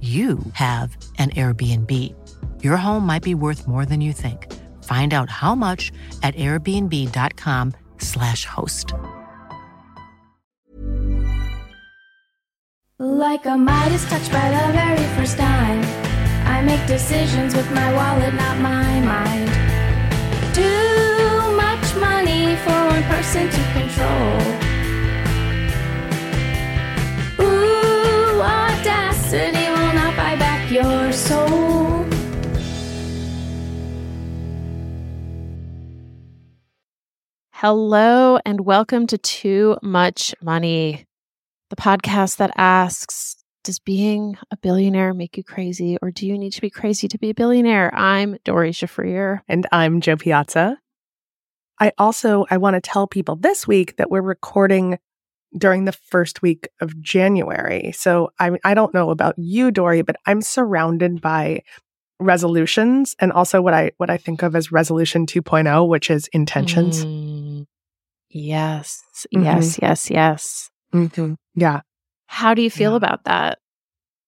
you have an Airbnb. Your home might be worth more than you think. Find out how much at airbnb.com/slash host. Like a Midas touch by the very first time. I make decisions with my wallet, not my mind. Too much money for one person to control. Ooh, audacity Hello, and welcome to Too Much Money, the podcast that asks Does being a billionaire make you crazy, or do you need to be crazy to be a billionaire? I'm Doree Shafrir. And I'm Jo Piazza. I also I want to tell people this week that we're recording during the first week of January. So I I don't know about you, Doree, but I'm surrounded by resolutions and also what I what I think of as resolution 2.0, which is intentions. Mm, yes, Mhm. yes, yes, yes. Mhm. Yeah. How do you feel Yeah. about that?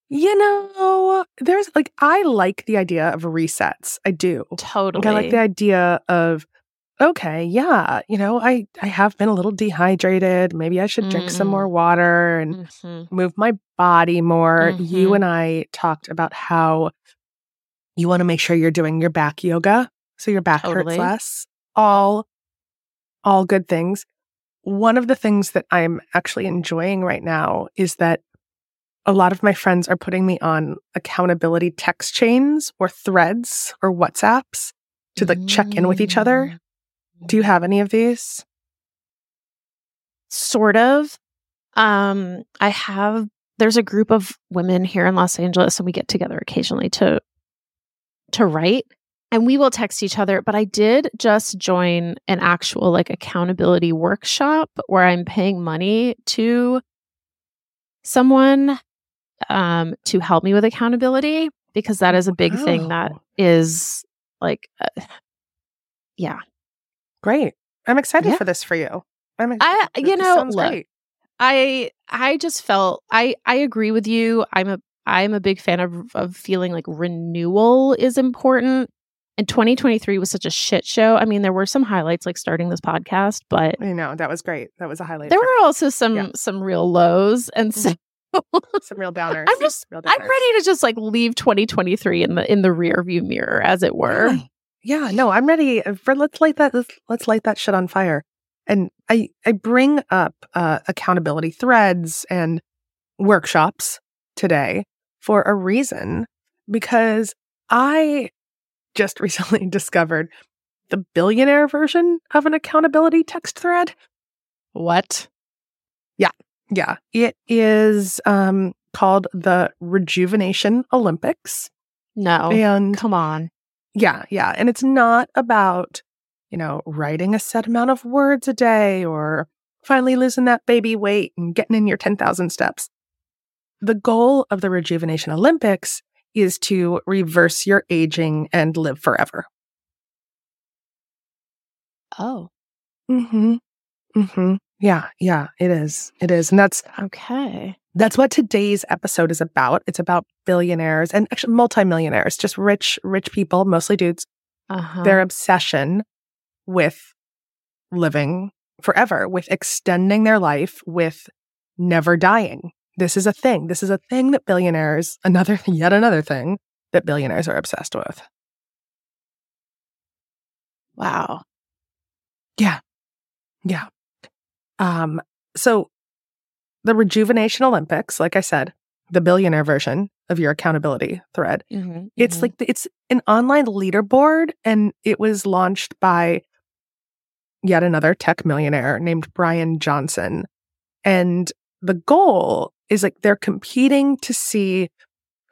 You know, there's like I like the idea of resets. I do. Totally. Like, I like the idea of okay, yeah, you know, I I have been a little dehydrated. Maybe I should drink some Mm. more water and Mhm. move my body more. You Mhm. and I talked about how you want to make sure you're doing your back yoga so your back Totally. hurts less. All all good things. One of the things that I'm actually enjoying right now is that a lot of my friends are putting me on accountability text chains or threads or WhatsApps to like check in with each other. Do you have any of these? sort of um i have there's a group of women here in los angeles and we get together occasionally to to write and we will text each other but i did just join an actual like accountability workshop where i'm paying money to someone um to help me with accountability because that is a big thing that is like uh, yeah Great. I'm excited Yeah. for this for you. I'm I- you know, look, great. I I just felt I I agree with you. I'm a I'm a big fan of of feeling like renewal is important. And 2023 was such a shit show. I mean, there were some highlights like starting this podcast, but I know that was great. That was a highlight. there were also some Yeah. some real lows. And so some real downers. I'm just real I'm ready to just like leave 2023 in the in the rear view mirror, as it were. Yeah. Yeah, no, I'm ready for let's light that let's, let's light that shit on fire. And I I bring up uh, accountability threads and workshops today for a reason because I just recently discovered the billionaire version of an accountability text thread. What? Yeah, Yeah. it is um called the Rejuvenation Olympics. No. And Come on. Yeah, yeah. And it's not about, you know, writing a set amount of words a day or finally losing that baby weight and getting in your 10,000 steps. The goal of the Rejuvenation Olympics is to reverse your aging and live forever. Oh. Mm-hmm. Mm-hmm. Yeah, yeah, it is. It is. And that's Okay. that's what today's episode is about. It's about billionaires and actually multimillionaires, just rich, rich people, mostly dudes, Uh-huh. their obsession with living forever, with extending their life, with never dying. This is a thing. This is a thing that billionaires, another, yet another thing that billionaires are obsessed with. Wow. Yeah. Yeah. Um, so the Rejuvenation Olympics, like I said, the billionaire version of your accountability thread. Mm-hmm, It's mhm. like it's an online leaderboard and it was launched by yet another tech millionaire named Bryan Johnson. And the goal is like they're competing to see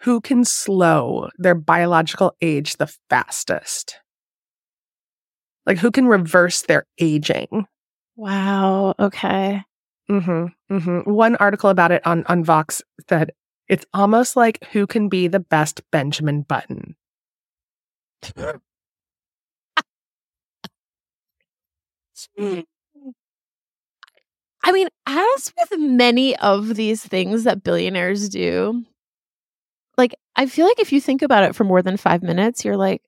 who can slow their biological age the fastest. Like who can reverse their aging. wow. Okay. Mm-hmm, mm-hmm. One article about it on, on Vox said it's almost like who can be the best Benjamin Button. I mean, as with many of these things that billionaires do, like I feel like if you think about it for more than five minutes, you're like,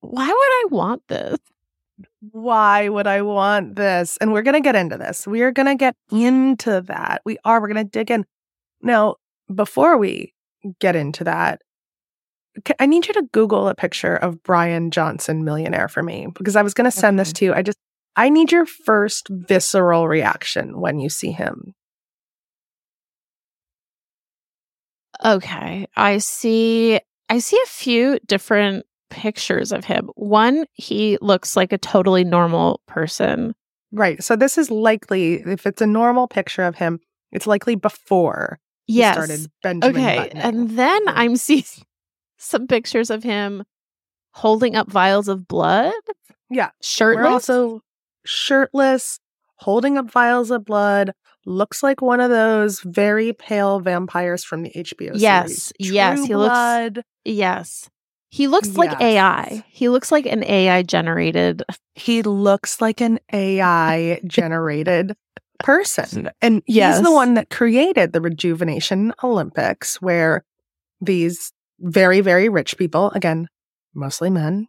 why would I want this? Why would I want this? And we're going to get into this. We are going to get into that. We are. We're going to dig in. Now, before we get into that, I need you to Google a picture of Bryan Johnson, millionaire, for me, because I was going to send this to you. I just, I need your first visceral reaction when you see him. Okay. I see I see a few different pictures of him. One, he looks like a totally normal person. Right. So this is likely, if it's a normal picture of him, it's likely before he Yes. started Benjamin Okay. Buttoning. And then. I'm seeing some pictures of him holding up vials of blood. Yeah. Shirtless. We're also shirtless, holding up vials of blood. Looks like one of those very pale vampires from the HBO Yes, series. yes, True he looks- yes. He looks like AI. He looks like an AI generated. He looks like an AI generated person. And he's the one that created the Rejuvenation Olympics, where these very, very rich people, again, mostly men,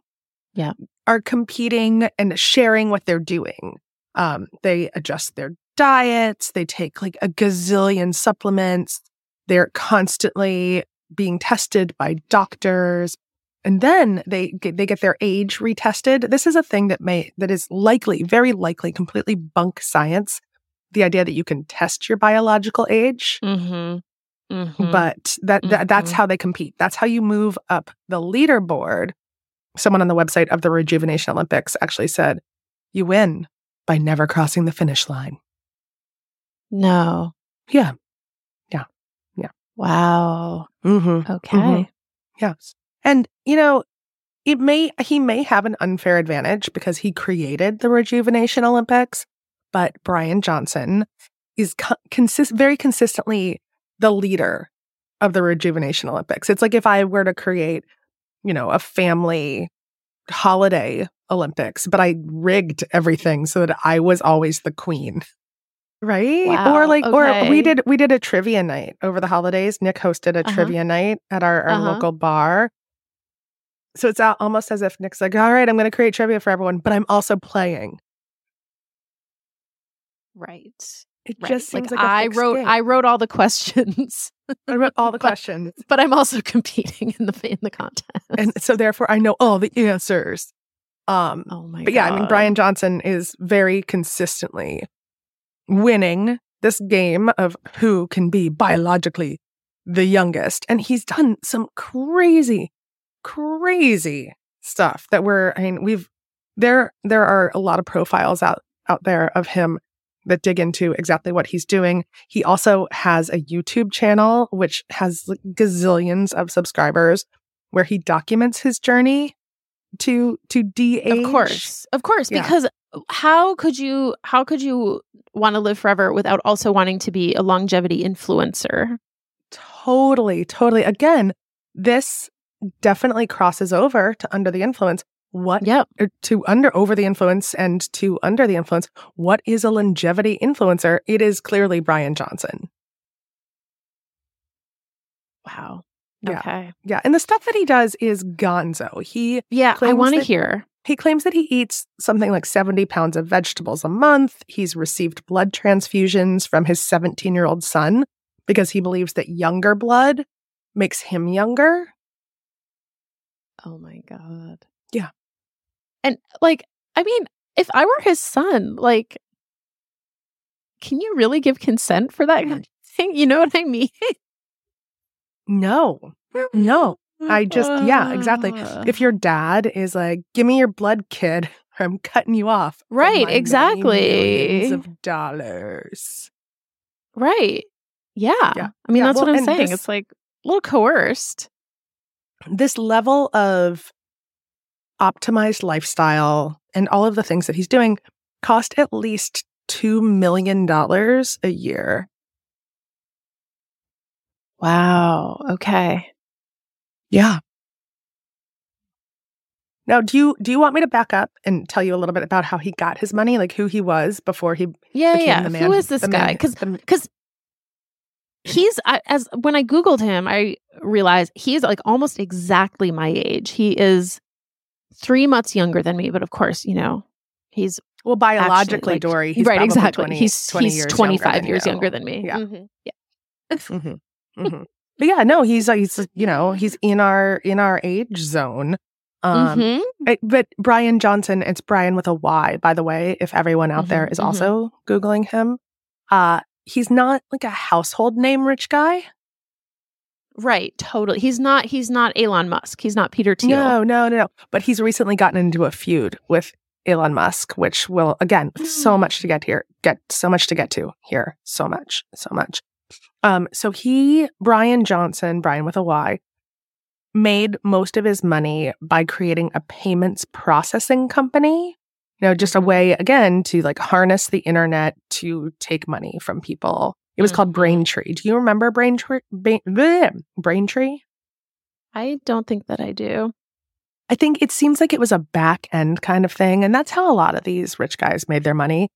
Yeah. Are competing and sharing what they're doing. Um, they adjust their diets, they take like a gazillion supplements, they're constantly being tested by doctors. And then they get, they get their age retested. This is a thing that may that is likely, very likely, completely bunk science. The idea that you can test your biological age, Mm-hmm. mm-hmm. but that, that that's Mhm. how they compete. That's how you move up the leaderboard. Someone on the website of the Rejuvenation Olympics actually said, "You win by never crossing the finish line." no. Yeah. Yeah. Yeah. Wow. Mm-hmm. Okay. Mhm. Yes. And, you know, it may, he may have an unfair advantage because he created the Rejuvenation Olympics, but Bryan Johnson is co- consist- very consistently the leader of the Rejuvenation Olympics. It's like if I were to create, you know, a family holiday Olympics, but I rigged everything so that I was always the queen. Right? Wow, Or like or we did we did a trivia night over the holidays. Nick hosted a Uh-huh. trivia night at our, our Uh-huh. local bar. So it's al- almost as if Nick's like, all right, I'm going to create trivia for everyone, but I'm also playing. Right. It Right. just seems like, a I wrote game. I wrote all the questions, I wrote all the but- questions. but I'm also competing in the in the contest. And so therefore I know all the answers. Um, oh my but yeah, I mean, Bryan Johnson is very consistently winning this game of who can be biologically the youngest. And he's done some crazy, crazy stuff that we're, I mean, we've, there, there are a lot of profiles out, out there of him that dig into exactly what he's doing. He also has a YouTube channel, which has gazillions of subscribers where he documents his journey to, to de-age. Of course. Of course. Yeah. Because how could you how could you want to live forever without also wanting to be a longevity influencer? Totally, totally. Again, this definitely crosses over to under the influence. What Yep. to under over the influence and to under the influence? What is a longevity influencer? It is clearly Bryan Johnson. Wow. Yeah. Okay. Yeah, and the stuff that he does is gonzo. He Yeah, I want to hear. he claims that he eats something like 70 pounds of vegetables a month. He's received blood transfusions from his 17-year-old son because he believes that younger blood makes him younger. Oh my God. Yeah. And like, I mean, if I were his son, like, can you really give consent for that kind mm. of thing? You know what I mean? No, no. I just, yeah, exactly. If your dad is like, give me your blood, kid, or I'm cutting you off. Right, exactly. millions of dollars. Right. Yeah. Yeah. I mean, Yeah, that's well, what I'm saying. this- it's like a little coerced. This level of optimized lifestyle and all of the things that he's doing cost at least $2 million a year. Wow. Okay. Yeah. Now, do you do you want me to back up and tell you a little bit about how he got his money, like who he was before he Yeah. became Yeah. the man? Who is this guy? Because because he's I, as when I googled him, I realized he is like almost exactly my age. He is three months younger than me, but of course, you know, he's well, biologically, like- Doree, he's right. Exactly. 20 he's 20 he's years younger than years you. younger than me. Yeah. Mhm. Yeah. hmm hmm But yeah, no, he's he's you know he's in our in our age zone. Um, Mhm. I- but Bryan Johnson, it's Bryan with a Y, by the way. If everyone out there Mhm, is mhm. also googling him, uh, he's not like a household name rich guy. Right. Totally. He's not. He's not Elon Musk. He's not Peter Thiel. No, no, no, no. But he's recently gotten into a feud with Elon Musk, which will again so much to get here, get so much to get to here, so much, so much. Um, so he, Bryan Johnson, Bryan with a Y, made most of his money by creating a payments processing company. You know, just a way again to like harness the internet to take money from people. It was called Mhm. Braintree. Do you remember Braintree? Braintree? I don't think that I do. I think it seems like it was a back end kind of thing. And that's how a lot of these rich guys made their money.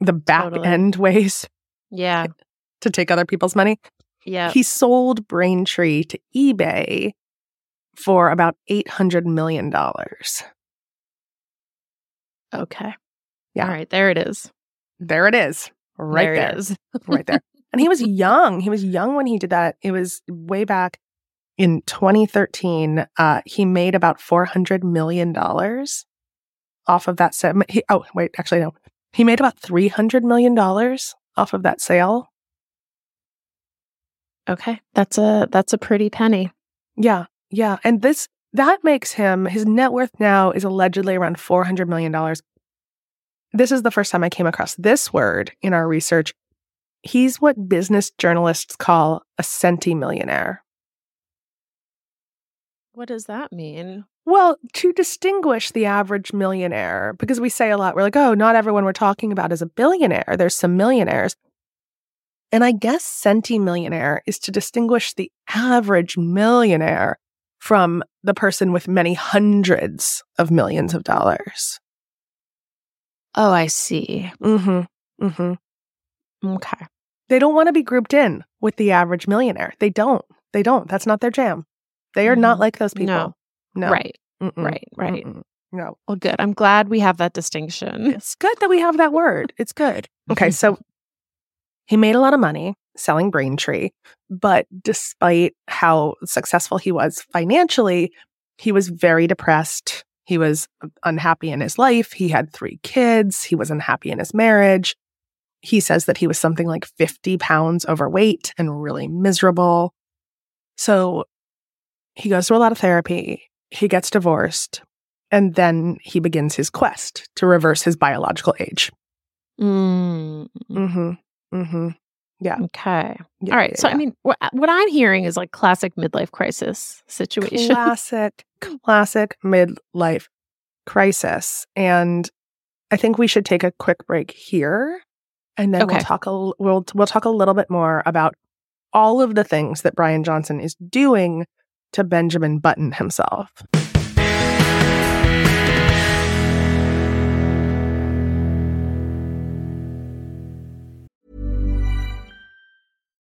The back Totally. end ways Yeah. to take other people's money. Yeah. He sold Braintree to eBay for about $800 million. Okay. Yeah. All right. There it is. There it is. Right there, there. it is. right there. And he was young. He was young when he did that. It was way back in 2013. Uh, he made about $400 million off of that set. He, oh, wait, actually, no. He made about $300 million off of that sale. Okay. That's a that's a pretty penny. Yeah. Yeah. And this, that makes him, his net worth now is allegedly around $400 million. This is the first time I came across this word in our research. He's what business journalists call a centimillionaire. What does that mean? Well, to distinguish the average millionaire, because we say a lot, we're like, oh, not everyone we're talking about is a billionaire. There's some millionaires. And I guess centimillionaire is to distinguish the average millionaire from the person with many hundreds of millions of dollars. Oh, I see. Mm-hmm. Mm-hmm. Okay. They don't want to be grouped in with the average millionaire. They don't. They don't. That's not their jam. They are not Mhm. like those people. No. No. Right. Mm-mm. Right. Right. Mm-mm. No. Well, good. I'm glad we have that distinction. It's good that we have that word. It's good. Okay, so he made a lot of money selling Braintree, but despite how successful he was financially, he was very depressed. He was unhappy in his life. He had three kids. He was unhappy in his marriage. He says that he was something like 50 pounds overweight and really miserable. So he goes through a lot of therapy. He gets divorced. And then he begins his quest to reverse his biological age. Mm, Mm-hmm. Mm-hmm. Yeah. Okay. Yeah, All right. yeah, so, I mean, what, what I'm hearing is like classic midlife crisis situation. classic, classic midlife crisis. And I think we should take a quick break here, and then Okay. we'll talk a l- we'll we'll talk a little bit more about all of the things that Bryan Johnson is doing to Benjamin Button himself.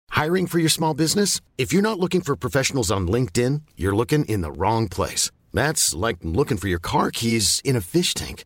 Hiring for your small business? If you're not looking for professionals on LinkedIn, you're looking in the wrong place. That's like looking for your car keys in a fish tank.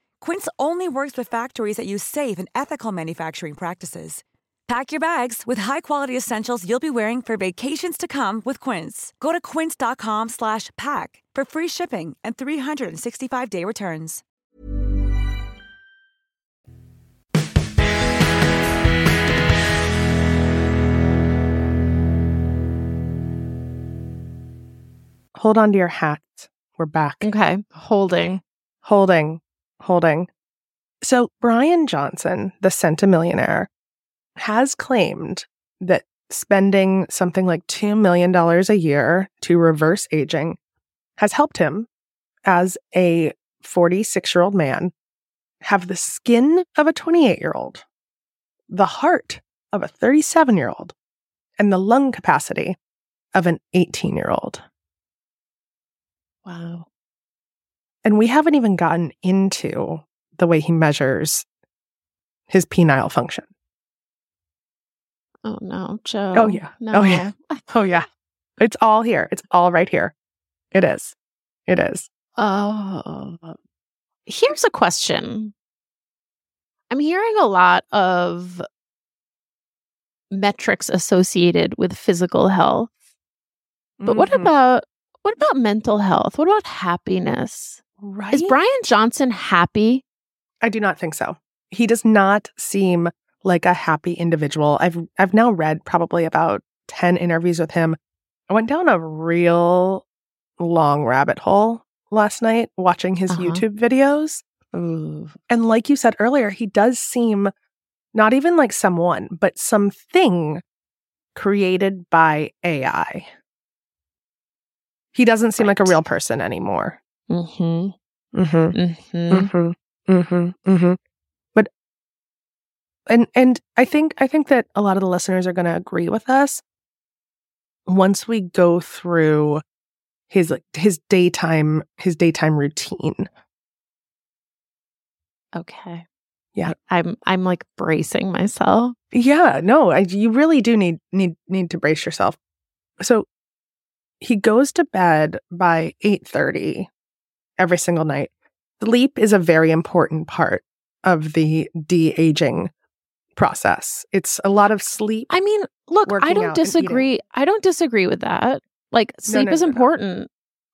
Quince only works with factories that use safe and ethical manufacturing practices. Pack your bags with high-quality essentials you'll be wearing for vacations to come with Quince. Go to quince.com/pack for free shipping and 365-day returns. Hold on to your hats. We're back. Okay. Holding. Holding, holding. So, Bryan Johnson, the centimillionaire, has claimed that spending something like $2 million a year to reverse aging has helped him as a 46 year old man have the skin of a 28 year old, the heart of a 37 year old, and the lung capacity of an 18 year old. Wow. And we haven't even gotten into the way he measures his penile function. Oh no, Jo. Oh, yeah. No. Oh, yeah. Oh, yeah. It's all here. It's all right here. It is. It is. Oh. Here's a question. I'm hearing a lot of metrics associated with physical health. But what Mhm. about what about mental health? What about happiness? Right? Is Bryan Johnson happy? I do not think so. He does not seem like a happy individual. I've I've now read probably about 10 interviews with him. I went down a real long rabbit hole last night watching his Uh-huh. YouTube videos. And like you said earlier, he does seem not even like someone, but something created by AI. He doesn't seem like a real person anymore. Mm-hmm. Mm-hmm. Mm-hmm. Mm-hmm. Mm-hmm. Mm-hmm. But and and I think I think that a lot of the listeners are going to agree with us once we go through his like his daytime his daytime routine. Okay. Yeah. I'm I'm like bracing myself. Yeah, no, I, you really do need need need to brace yourself. So he goes to bed by 8:30 every single night. Sleep is a very important part of the de-aging process. It's a lot of sleep. I mean, look, I don't out and eating. disagree. I don't disagree with that. Like sleep no, is no, no. important,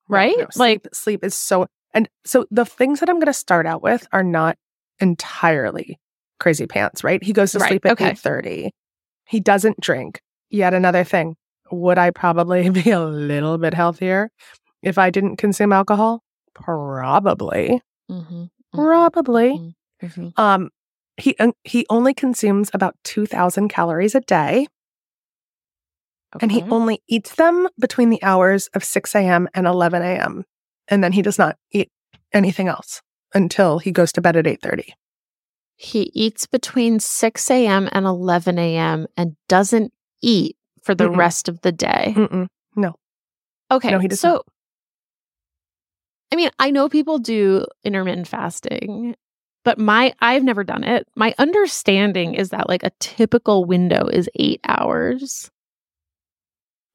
right? No, like sleep, sleep is so and so the things that I'm going to start out with are not entirely crazy pants, right? He goes to Right, sleep at okay. 8:30. He doesn't drink. Yet another thing. Would I probably be a little bit healthier if I didn't consume alcohol? Probably. Mhm, Probably. mhm. Um he he only consumes about 2000 calories a day and he only eats them between the hours of 6 a.m. and 11 a.m. And then he does not eat anything else until he goes to bed at 8:30. he eats between 6 a.m. and 11 a.m. and doesn't eat for the Mm-mm. rest of the day. Mm-mm. Okay. No, he does so, not. I mean, I know people do intermittent fasting, but my I've never done it. My understanding is that like a typical window is eight hours.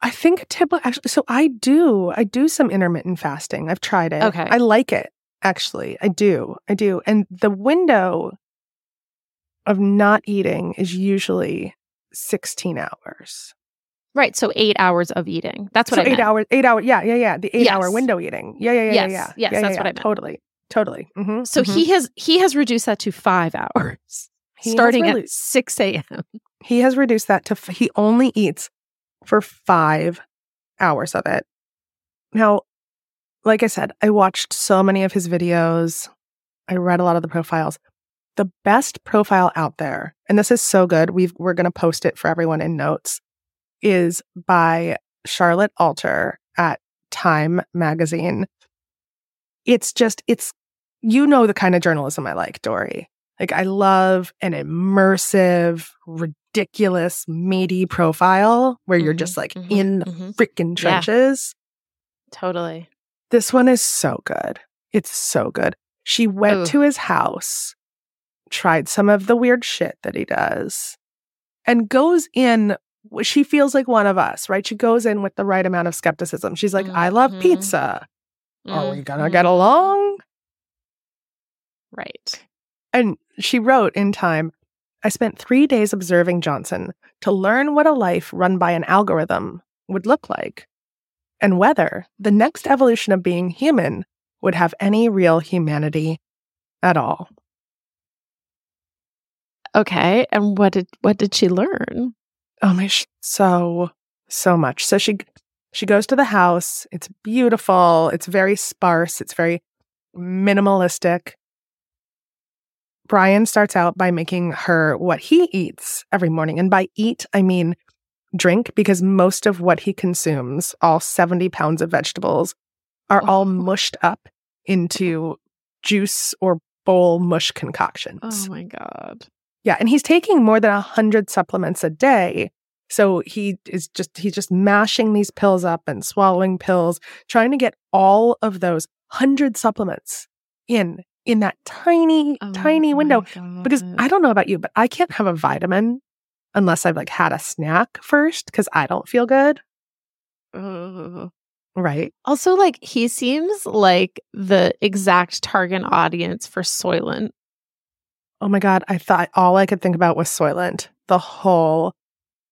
I think typical actually so I do. I do some intermittent fasting. I've tried it. Okay. I like it actually. I do. I do. And the window of not eating is usually 16 hours. Right. So eight hours of eating. That's what so I eight meant. hours, eight hours. Yeah, yeah, yeah. The eight hour window eating. Yeah, yeah, yeah, Yes, yeah, yeah. yes, yeah, that's yeah, what I meant. Totally, totally. hmm So he has he has reduced that to five hours, He starting at six a.m. he has reduced that to f- he only eats for five hours of it. Now, like I said, I watched so many of his videos. I read a lot of the profiles. The best profile out there, and this is so good. We've, we're going to post it for everyone in notes, is by Charlotte Alter at Time Magazine. It's just, it's, you know, the kind of journalism I like, Doree. Like, I love an immersive, ridiculous, meaty profile where you're Mhm, just like mhm, in the mhm. freaking Yeah. trenches. Totally. This one is so good. It's so good. She went Ugh. to his house, tried some of the weird shit that he does, and goes in. She feels like one of us, right? She goes in with the right amount of skepticism. She's like, I love Mhm. pizza. Are we gonna get Mhm. along? Right. And she wrote in time, I spent three days observing Johnson to learn what a life run by an algorithm would look like and whether the next evolution of being human would have any real humanity at all. Okay. And what did what did she learn? Oh my, sh- so, so much. So she, she goes to the house. It's beautiful. It's very sparse. It's very minimalistic. Bryan starts out by making her what he eats every morning. And by eat, I mean drink, because most of what he consumes, all 70 pounds of vegetables, are oh. all Oh. mushed up into juice or bowl mush concoctions. Oh my god. Yeah, and he's taking more than a hundred supplements a day. So he is just he's just mashing these pills up and swallowing pills, trying to get all of those hundred supplements in in that tiny, oh tiny window. Because I don't know about you, but I can't have a vitamin unless I've like had a snack first because I don't feel good. Ugh. Right. Also, like he seems like the exact target audience for Soylent. Oh my God. I thought all I could think about was Soylent the whole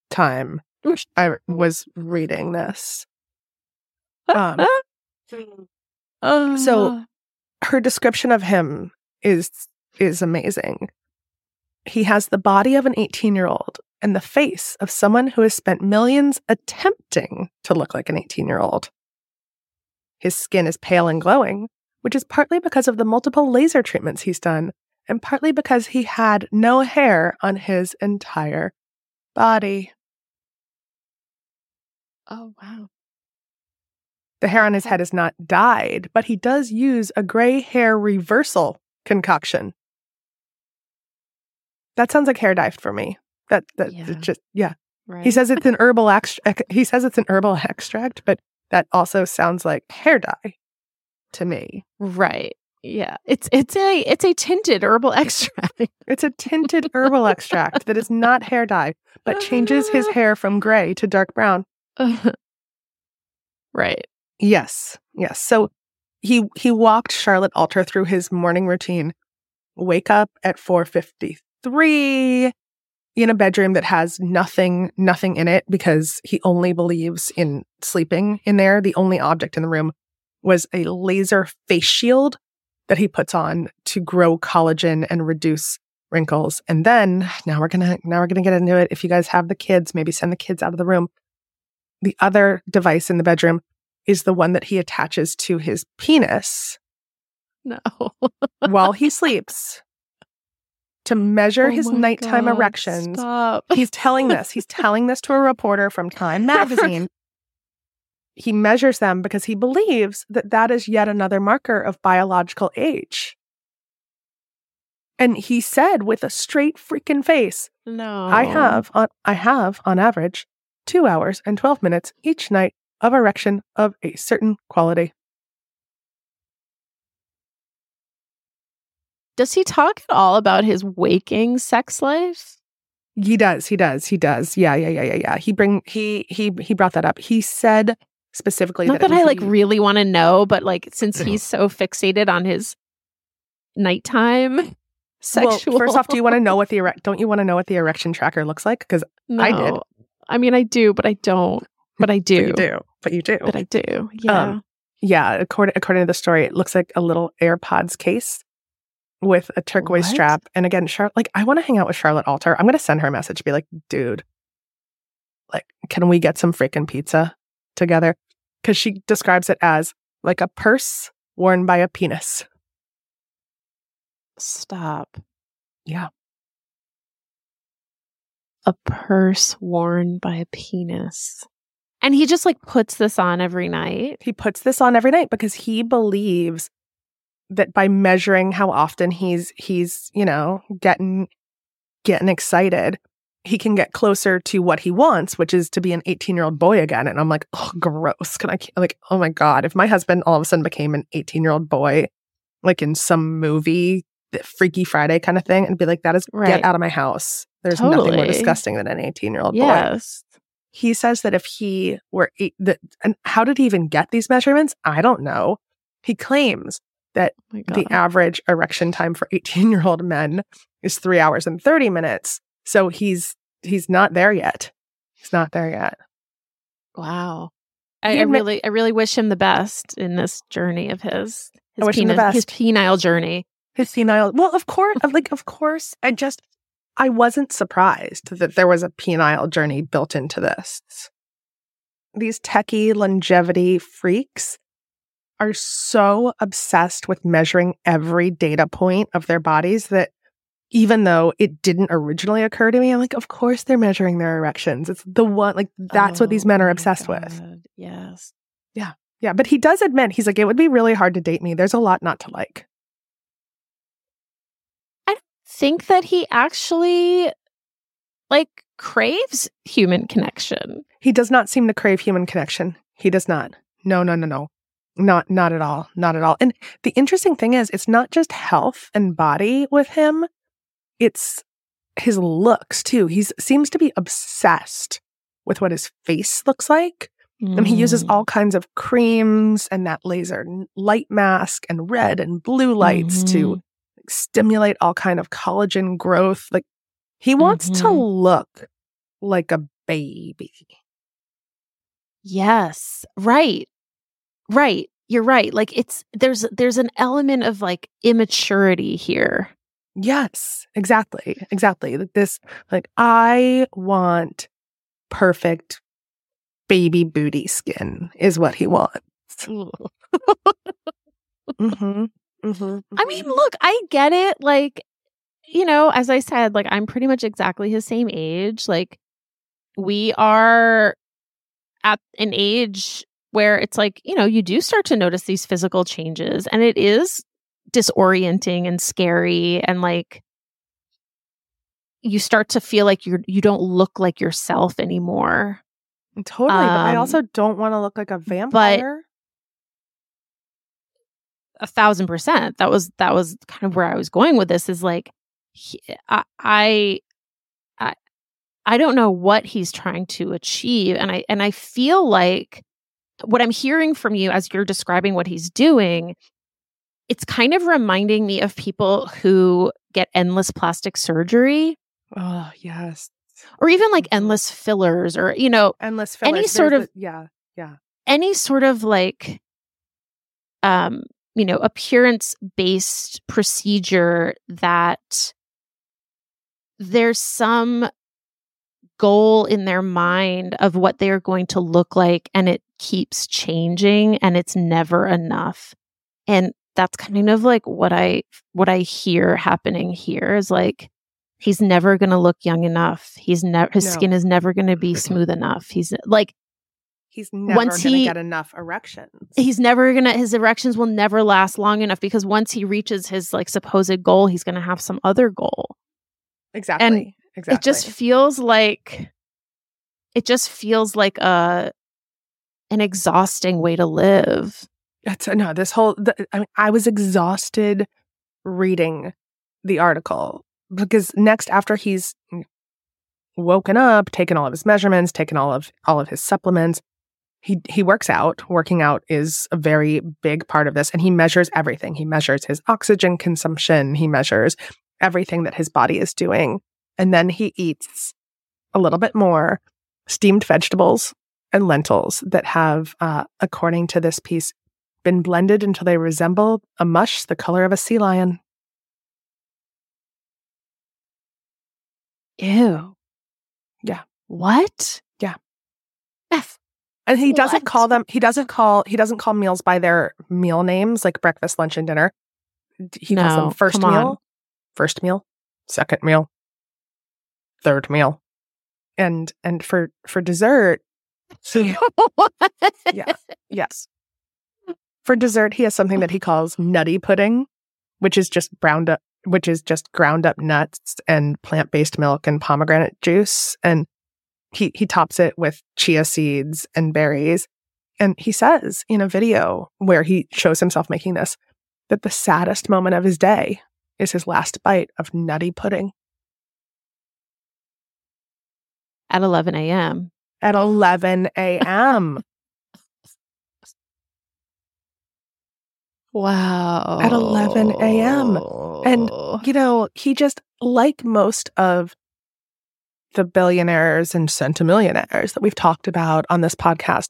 time I was reading this. Um, So- her description of him is is amazing. He has the body of an 18-year-old and the face of someone who has spent millions attempting to look like an 18-year-old. His skin is pale and glowing, which is partly because of the multiple laser treatments he's done and partly because he had no hair on his entire body. oh wow. The hair on his head is not dyed, but he does use a gray hair reversal concoction. That sounds like hair dye for me. That that Yeah. just yeah. Right. He says it's an herbal extract. He says it's an herbal extract, but that also sounds like hair dye to me. right. Yeah. It's it's a it's a tinted herbal extract. It's a tinted herbal extract that is not hair dye, but changes his hair from gray to dark brown. right. Yes. Yes. So he he walked Charlotte Alter through his morning routine. Wake up at 4:53 in a bedroom that has nothing nothing in it because he only believes in sleeping in there. The only object in the room was a laser face shield that he puts on to grow collagen and reduce wrinkles. And then now we're going to now we're going to get into it. If you guys have the kids, maybe send the kids out of the room. The other device in the bedroom is the one that he attaches to his penis No. while he sleeps to measure Oh his nighttime God, erections. Stop. He's telling this. He's telling this to a reporter from Time magazine. He measures them because he believes that that is yet another marker of biological age. And he said with a straight freaking face, no. I have on I have on average 2 hours and 12 minutes each night of erection of a certain quality. Does he talk at all about his waking sex life? He does. He does. He does. Yeah, yeah, yeah, yeah, yeah. He bring he he he brought that up. He said specifically Not that, that I like really want to know, but like since he's so fixated on his nighttime sexual. Well, first off, do you want to know what the erect? Don't you want to know what the erection tracker looks like? Because I did. I mean, I do, but I don't. But I do. you do, but you do. But I do. Yeah. Um, yeah, according according to the story, it looks like a little AirPods case with a turquoise What? strap. And again, Charlotte, like I want to hang out with Charlotte Alter. I'm gonna send her a message, be like, dude, like, can we get some freaking pizza together? Because she describes it as like a purse worn by a penis. Stop. Yeah. A purse worn by a penis. And he just like puts this on every night. He puts this on every night because he believes that by measuring how often he's he's, you know, getting getting excited, he can get closer to what he wants, which is to be an 18-year-old boy again. And I'm like, "Oh, gross. Can I like, oh my god, if my husband all of a sudden became an 18-year-old boy like in some movie, the Freaky Friday kind of thing, and be like, that is Right. get out of my house. There's nothing more disgusting than an 18-year-old boy Yes. he says that if he were eight, that, and how did he even get these measurements? I don't know. He claims that Oh the average erection time for 18 year old men is three hours and 30 minutes. So he's he's not there yet. He's not there yet. Wow. I, I really, I really wish him the best in this journey of his. His, I wish him the penis- his penile journey. His senile. Well, of course, like of course. I just I wasn't surprised that there was a penile journey built into this. These techie longevity freaks are so obsessed with measuring every data point of their bodies that even though it didn't originally occur to me, I'm like, of course they're measuring their erections. It's the one, like, that's what these Oh men are my obsessed with. Yes. Yeah. Yeah. But he does admit, he's like, it would be really hard to date me. There's a lot not to like. I think that he actually like craves human connection. He does not seem to crave human connection. He does not. No, no, no, no. Not not at all. Not at all. And the interesting thing is it's not just health and body with him. It's his looks too. He seems to be obsessed with what his face looks like. And he uses Mm. all kinds of creams and that laser light mask and red and blue lights to Mhm. stimulate all kind of collagen growth. Like he wants to Mhm. look like a baby. Yes. Right. Right. You're right. Like it's there's there's an element of like immaturity here. Yes, exactly. Exactly. Like This, like, I want perfect baby booty skin, is what he wants. Mm-hmm. Mm-hmm. I mean, look, I get it. Like, you know, as I said, like I'm pretty much exactly his same age. Like we are at an age where it's like, you know, you do start to notice these physical changes and it is disorienting and scary and like you start to feel like you're you don't look like yourself anymore. totally. but I um, also don't want to look like a vampire. a thousand percent that was that was kind of where i was going with this is like he, I, I i i don't know what he's trying to achieve and i and i feel like what i'm hearing from you as you're describing what he's doing it's kind of reminding me of people who get endless plastic surgery oh, yes. or even like Mhm. endless fillers or you know Endless fillers. Any sort There's of- yeah, yeah. any sort of like um you know appearance based procedure that there's some goal in their mind of what they're going to look like and it keeps changing and it's never enough and that's kind of like what i what i hear happening here is like he's never going to look young enough he's never his No. skin is never going to be mm-hmm. smooth enough he's like He's never Once going to he- get enough erections. he's never gonna his erections will never last long enough because once he reaches his like supposed goal he's gonna have some other goal exactly. exactly. it just feels like it just feels like a an exhausting way to live No, this whole, the, I mean, I was exhausted reading the article because next, after he's woken up, taken all of his measurements, taken all of all of his supplements. He he works out. Working out is a very big part of this and he measures everything. He measures his oxygen consumption, he measures everything that his body is doing. And then he eats a little bit more steamed vegetables and lentils that have uh, according to this piece been blended until they resemble a mush the color of a sea lion. Ew. Yeah. What? Yeah. F. And he doesn't call them he doesn't call he doesn't call meals by their meal names like breakfast, lunch, and dinner. He calls them first meal, first meal, second meal, third meal. And and for for dessert, what? Yeah. yes. For dessert, he has something that he calls nutty pudding, which is just browned up which is just ground up nuts and plant-based milk and pomegranate juice and he he tops it with chia seeds and berries and he says in a video where he shows himself making this that the saddest moment of his day is his last bite of nutty pudding At 11 a.m. at 11 a.m. Wow. At 11 a.m.. And, you know, he just, like most of the billionaires and centimillionaires that we've talked about on this podcast,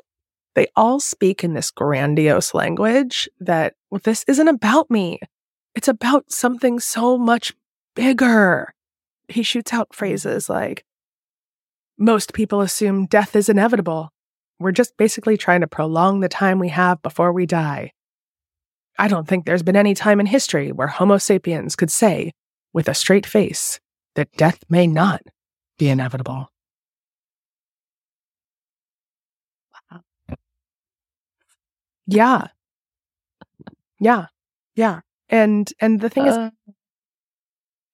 they all speak in this grandiose language that well, this isn't about me. It's about something so much bigger. He shoots out phrases like, most people assume death is inevitable. We're just basically trying to prolong the time we have before we die. I don't think there's been any time in history where Homo sapiens could say, with a straight face, that death may not be inevitable. Wow. Yeah. Yeah. Yeah. And and the thing is Uh,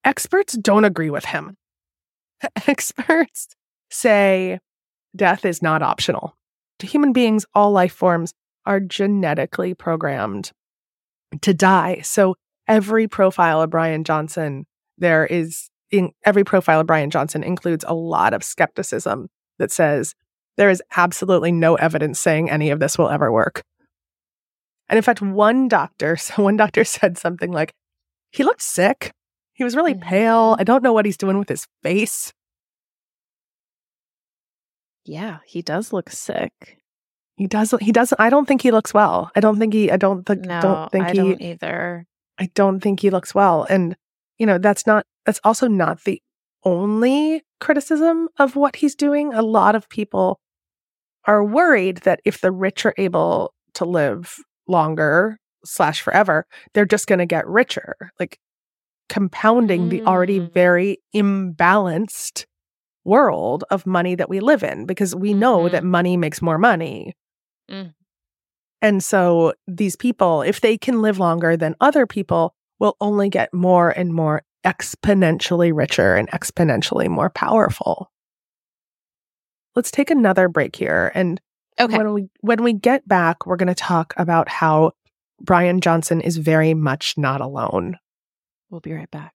experts don't agree with him. experts say death is not optional. To human beings, all life forms are genetically programmed to die. So every profile of Bryan Johnson, there is in every profile of Bryan Johnson includes a lot of skepticism that says there is absolutely no evidence saying any of this will ever work. And in fact, one doctor, so one doctor said something like, he looked sick. He was really Mhm. pale. I don't know what he's doing with his face. yeah, he does look sick. He doesn't. He doesn't. I don't think he looks well. I don't think he. I don't think. No, don't think I he. don't either. I don't think he looks well. And you know, that's not. That's also not the only criticism of what he's doing. A lot of people are worried that if the rich are able to live longer slash forever, they're just going to get richer, like compounding the already Mm. very imbalanced world of money that we live in because we know Mhm. that money makes more money. Mm. And so these people, if they can live longer than other people, will only get more and more exponentially richer and exponentially more powerful. Let's take another break here and Okay. when we when we get back, we're going to talk about how Bryan Johnson is very much not alone. We'll be right back.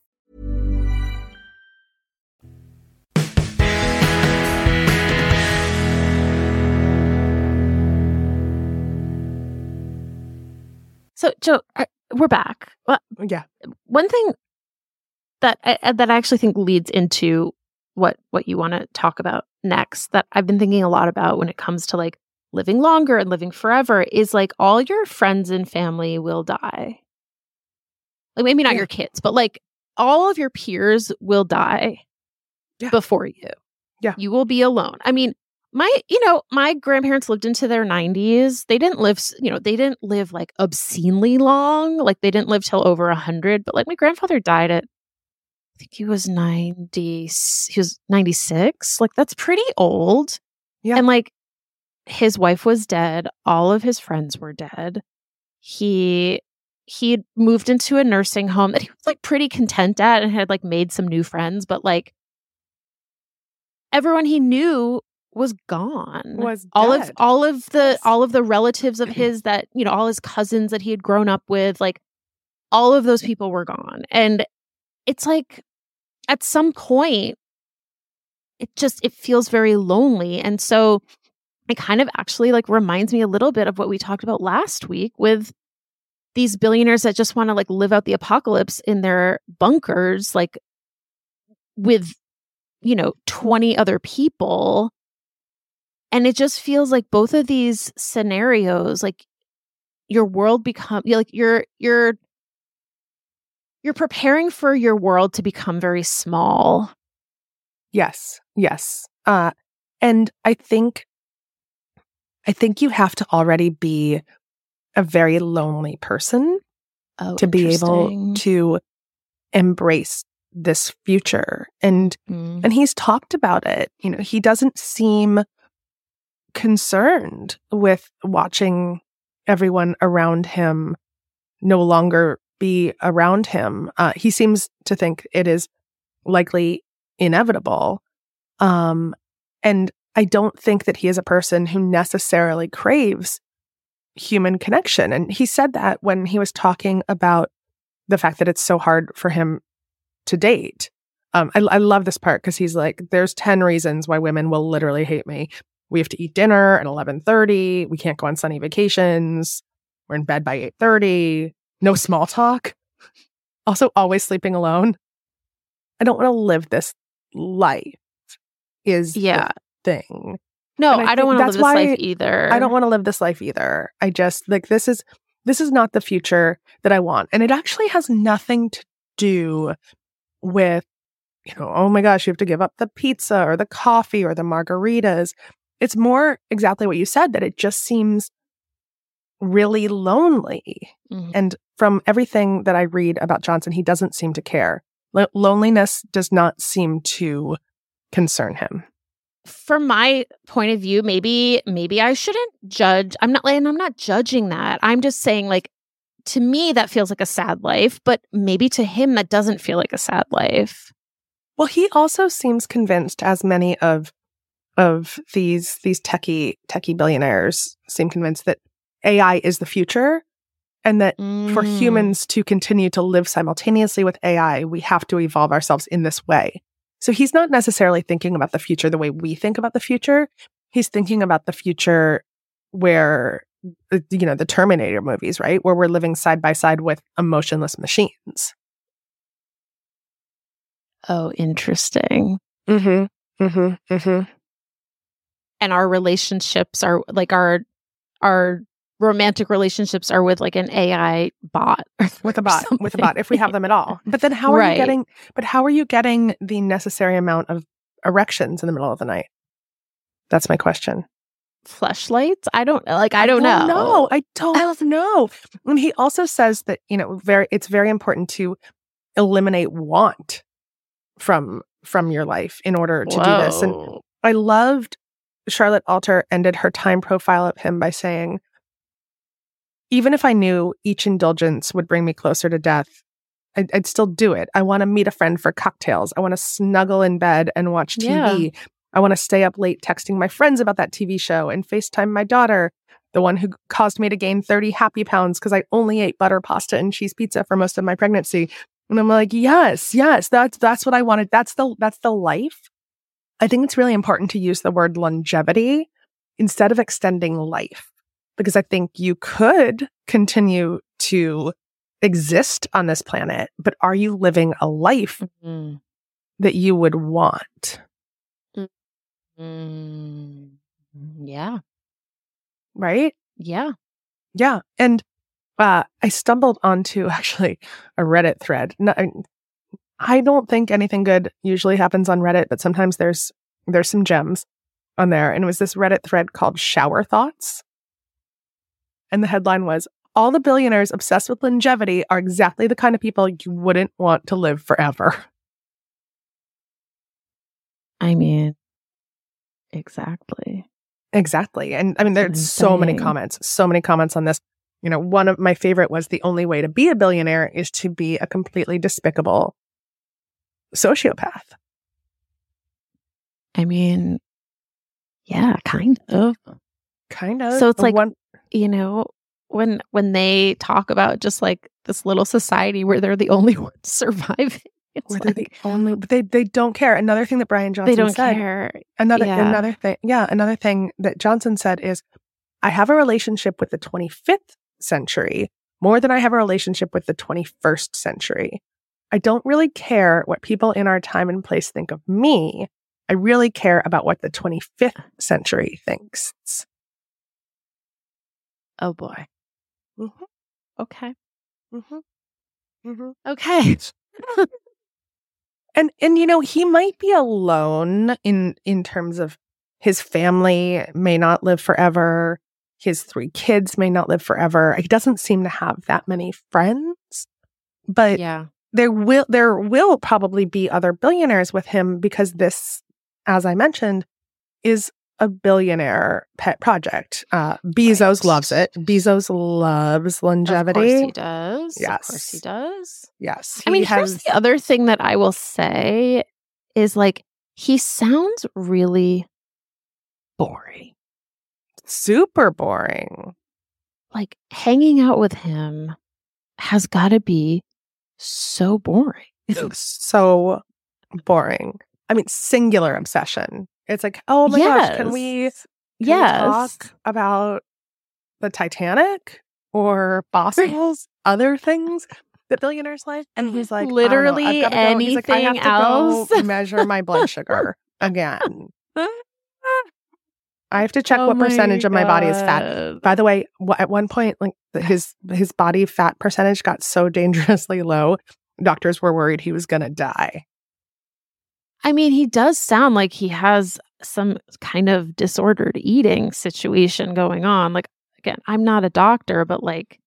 So, Jo, we're back. Well, Yeah. one thing that I, that I actually think leads into what what you want to talk about next that I've been thinking a lot about when it comes to like living longer and living forever is like all your friends and family will die. Like maybe not Yeah. your kids, but like all of your peers will die Yeah. before you. Yeah. You will be alone. I mean, my you know my grandparents lived into their 90s they didn't live you know they didn't live like obscenely long. Like they didn't live till over 100 but like my grandfather died at i think he was 90 he was 96 like that's pretty old. Yeah. and like his wife was dead. All of his friends were dead. He he moved into a nursing home that he was like pretty content at and had like made some new friends but like everyone he knew was gone. Was all of all of the all of the relatives of his that you know all his cousins that he had grown up with like all of those people were gone. And it's like at some point it just it feels very lonely. And so it kind of actually like reminds me a little bit of what we talked about last week with these billionaires that just want to like live out the apocalypse in their bunkers like with you know 20 other people and it just feels like both of these scenarios like your world become like you're you're you're preparing for your world to become very small Yes. Yes. Uh and I think I think you have to already be a very lonely person oh, to be able to embrace this future. And Mm. and he's talked about it. You know, he doesn't seem concerned with watching everyone around him no longer be around him. Uh, he seems to think it is likely inevitable. Um, and I don't think that he is a person who necessarily craves human connection. And he said that when he was talking about the fact that it's so hard for him to date. Um, I, I love this part because he's like, "There's ten reasons why women will literally hate me. We have to eat dinner at eleven thirty. We can't go on sunny vacations. We're in bed by eight thirty. No small talk. Also, always sleeping alone. I don't want to live this life. Is the yeah thing. no I i, don't want to live this life either I don't want to live this life either. I just like this is this is not the future that I want. And it actually has nothing to do with you know, oh my gosh, you have to give up the pizza or the coffee or the margaritas. It's more exactly what you said that it just seems really lonely. Mhm. And from everything that I read about Johnson, he doesn't seem to care. Lo- loneliness does not seem to concern him. from my point of view maybe maybe i shouldn't judge i'm not and i'm not judging that i'm just saying like to me that feels like a sad life but maybe to him that doesn't feel like a sad life Well, he also seems convinced, as many of of these these techie techie billionaires seem convinced that AI is the future, and that for Mm. humans to continue to live simultaneously with AI, we have to evolve ourselves in this way. So he's not necessarily thinking about the future the way we think about the future. He's thinking about the future where uh, you know the Terminator movies, right, where we're living side by side with emotionless machines. oh interesting Mm-hmm. Mm-hmm. Mm-hmm. And our relationships are like our our romantic relationships are with like an ai bot with a bot with a bot if we have them at all. But then how are Right. you getting but how are you getting the necessary amount of erections in the middle of the night? That's my question. Fleshlights? I don't like i don't know. no i don't know. And he also says that you know very it's very important to eliminate want from from your life in order to do this. And I loved Charlotte Alter ended her time profile of him by saying, even if I knew each indulgence would bring me closer to death, I'd, I'd still do it. I want to meet a friend for cocktails. I want to snuggle in bed and watch TV. I want to stay up late texting my friends about that TV show and FaceTime my daughter, the one who caused me to gain 30 happy pounds because I only ate butter pasta and cheese pizza for most of my pregnancy. And I'm like, yes, yes, that's that's what I wanted. That's the that's the life. I think it's really important to use the word longevity instead of extending life because I think you could continue to exist on this planet, but are you living a life Mm. that you would want? Mm. yeah Right? yeah Yeah. And uh, I stumbled onto actually a Reddit thread. No, I- don't think anything good usually happens on Reddit, but sometimes there's there's some gems. on there, and it was this Reddit thread called Shower Thoughts. And the headline was All the billionaires obsessed with longevity are exactly the kind of people you wouldn't want to live forever. I mean, exactly. Exactly. And I mean, there's so many comments, so many comments on this. You know, one of my favorite was the only way to be a billionaire is to be a completely despicable sociopath. I mean, yeah, kind of. Kind of. So it's like- one, You know, when when they talk about just like this little society where they're the only ones surviving, it's where they're the only, but they, they don't care. Another thing that Bryan Johnson they don't said, care. another, Yeah. another thing, yeah, another thing that Johnson said is, I have a relationship with the 25th century more than I have a relationship with the 21st century. I don't really care what people in our time and place think of me. I really care about what the 25th century thinks. Oh boy. Mhm. Okay. Mm-hmm. Mm-hmm. Okay. And and you know he might be alone in in terms of his family may not live forever. His three kids may not live forever. He doesn't seem to have that many friends, but yeah. There will there will probably be other billionaires with him because this, as I mentioned, is a billionaire pet project. Uh, Bezos Right. loves it. Bezos loves Of course longevity. he does. Of course he does. Yes, I mean, he here's the other thing that I will say is like he sounds really boring. super boring. Like hanging out with him has got to be so boring. It's so boring. I mean, singular obsession. It's like, oh my gosh, can we, can we yes. talk about the Titanic or fossils, other things that billionaires like? And he's like, I don't know, I've Literally gotta go. He's like, I have anything to go else? measure my blood sugar again. I have to check Oh what percentage my of my body is fat. By the way, at one point, like his his body fat percentage got so dangerously low, doctors were worried he was going to die. I mean, he does sound like he has some kind of disordered eating situation going on. Like, again, I'm not a doctor, but like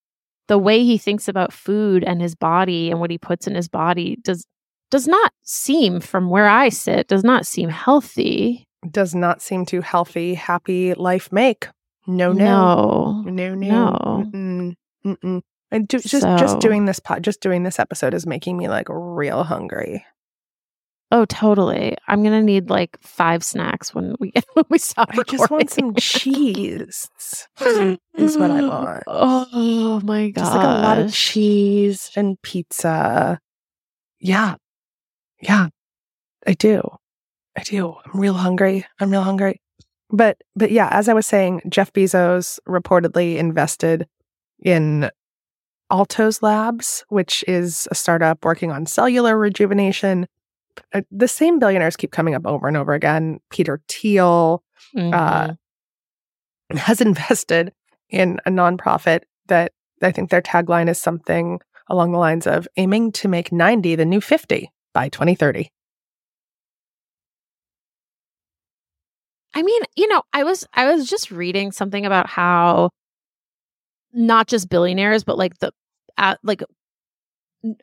the way he thinks about food and his body and what he puts in his body does does not seem from where I sit does not seem healthy. Does not seem too healthy, happy life make. No, no, No. no, no. Mm-mm, mm-mm. And ju- just So- just doing this pod, just doing this episode is making me like real hungry. Oh, totally. I'm gonna need like five snacks when we get when we stop I just want some cheese. is what I want. Oh my god! Just like a lot of cheese and pizza. Yeah. Yeah. I do. I do. I'm real hungry. I'm real hungry. But but yeah, as I was saying, Jeff Bezos reportedly invested in Altos Labs, which is a startup working on cellular rejuvenation. Uh, The same billionaires keep coming up over and over again. Peter Thiel, uh, Mhm. has invested in a nonprofit that I think their tagline is something along the lines of aiming to make 90 the new 50 by 2030. I mean, you know, I was I was just reading something about how not just billionaires, but like the uh, like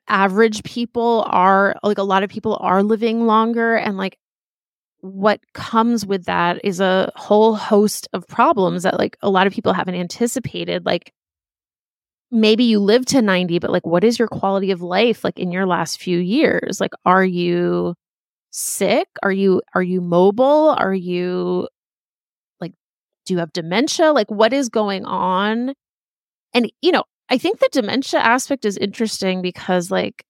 average people are like a lot of people are living longer and like what comes with that is a whole host of problems that like a lot of people haven't anticipated like maybe you live to 90 but like what is your quality of life like in your last few years? Like are you sick? Are you are you mobile? Are you like do you have dementia? Like what is going on? And you know i think the dementia aspect is interesting because like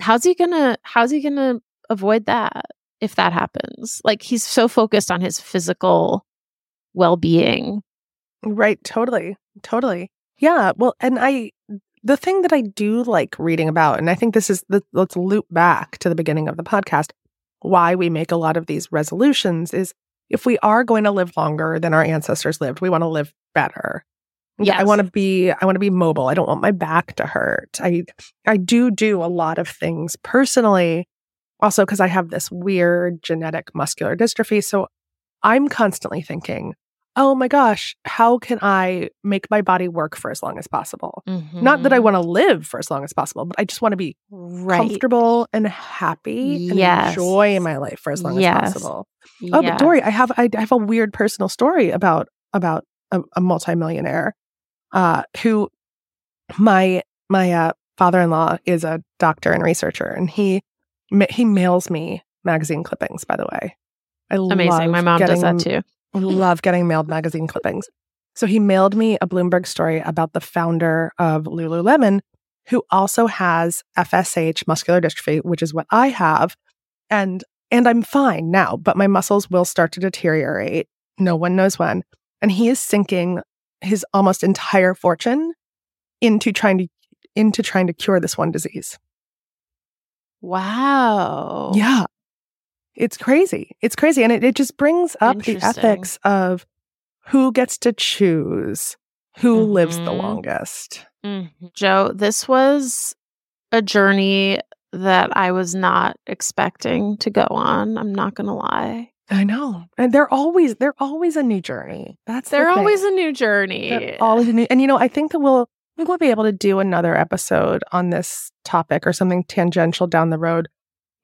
how's he gonna how's he gonna avoid that if that happens? Like he's so focused on his physical well-being. Right, totally. Totally. Yeah, well, and I the thing that I do like reading about and I think this is the, let's loop back to the beginning of the podcast why we make a lot of these resolutions is if we are going to live longer than our ancestors lived, we want to live better. Yeah, I want to be I want to be mobile. I don't want my back to hurt. I I do do a lot of things personally also because I have this weird genetic muscular dystrophy, so I'm constantly thinking, oh my gosh, how can I make my body work for as long as possible? Not that I Mhm. want to live for as long as possible, but I just want to be right. comfortable and happy and Yes. enjoy my life for as long Yes. as possible. Oh, Yes. but Doree, I have I have a weird personal story about about a, a multimillionaire uh, who my my uh, father-in-law is a doctor and researcher, and he he mails me magazine clippings. By the way, I Amazing. My mom does that too. I love getting mailed magazine clippings. So he mailed me a Bloomberg story about the founder of Lululemon, who also has FSH, muscular dystrophy, which is what I have, and and I'm fine now, but my muscles will start to deteriorate. No one knows when, and he is sinking his almost entire fortune into trying to into trying to cure this one disease. Wow. Yeah. It's crazy. It's crazy. And it, it just brings up the ethics of who gets to choose who lives the Mhm. longest. Mhm. Jo, this was a journey that I was not expecting to go on. I'm not going to lie. I know. And they're always they're always a new journey. That's They're thing. always a new journey. They're always a new and you know, I think that we'll we will be able to do another episode on this topic or something tangential down the road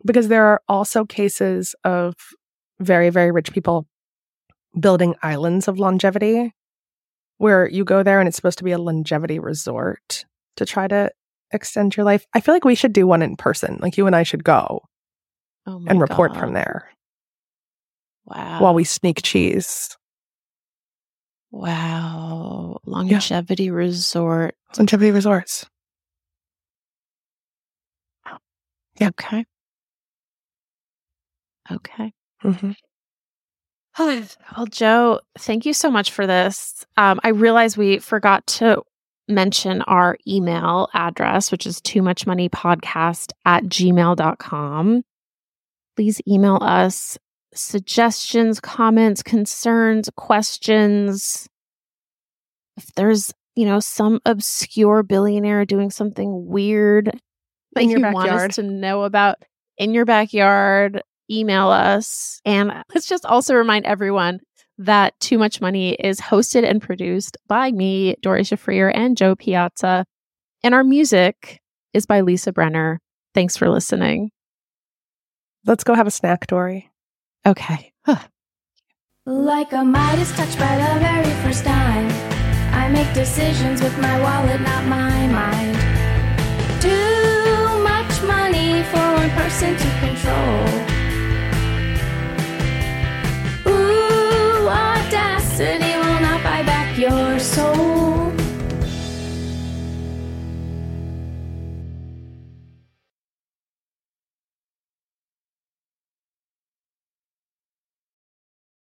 because there are also cases of very, very rich people building islands of longevity where you go there and it's supposed to be a longevity resort to try to extend your life. I feel like we should do one in person. Like you and I should go Oh and report God. from there Wow. while we sneak cheese. Wow. Longevity resort. Longevity resorts. Yeah. Okay. Okay. Mm-hmm. Well, Jo, thank you so much for this. Um, I realize we forgot to mention our email address, which is too much money podcast at gmail.com. Please email us suggestions, comments, concerns, questions. If there's, you know, some obscure billionaire doing something weird that In your you want backyard. us to know about in your backyard, email us. And let's just also remind everyone that Too Much Money is hosted and produced by me, Doree Shafrir, and Jo Piazza. And our music is by Lisa Brenner. Thanks for listening. Let's go have a snack, Doree. Okay. Like a Midas touch by the very first time. I make decisions with my wallet, not my mind. Too much money for one person to control. City will not buy back your soul.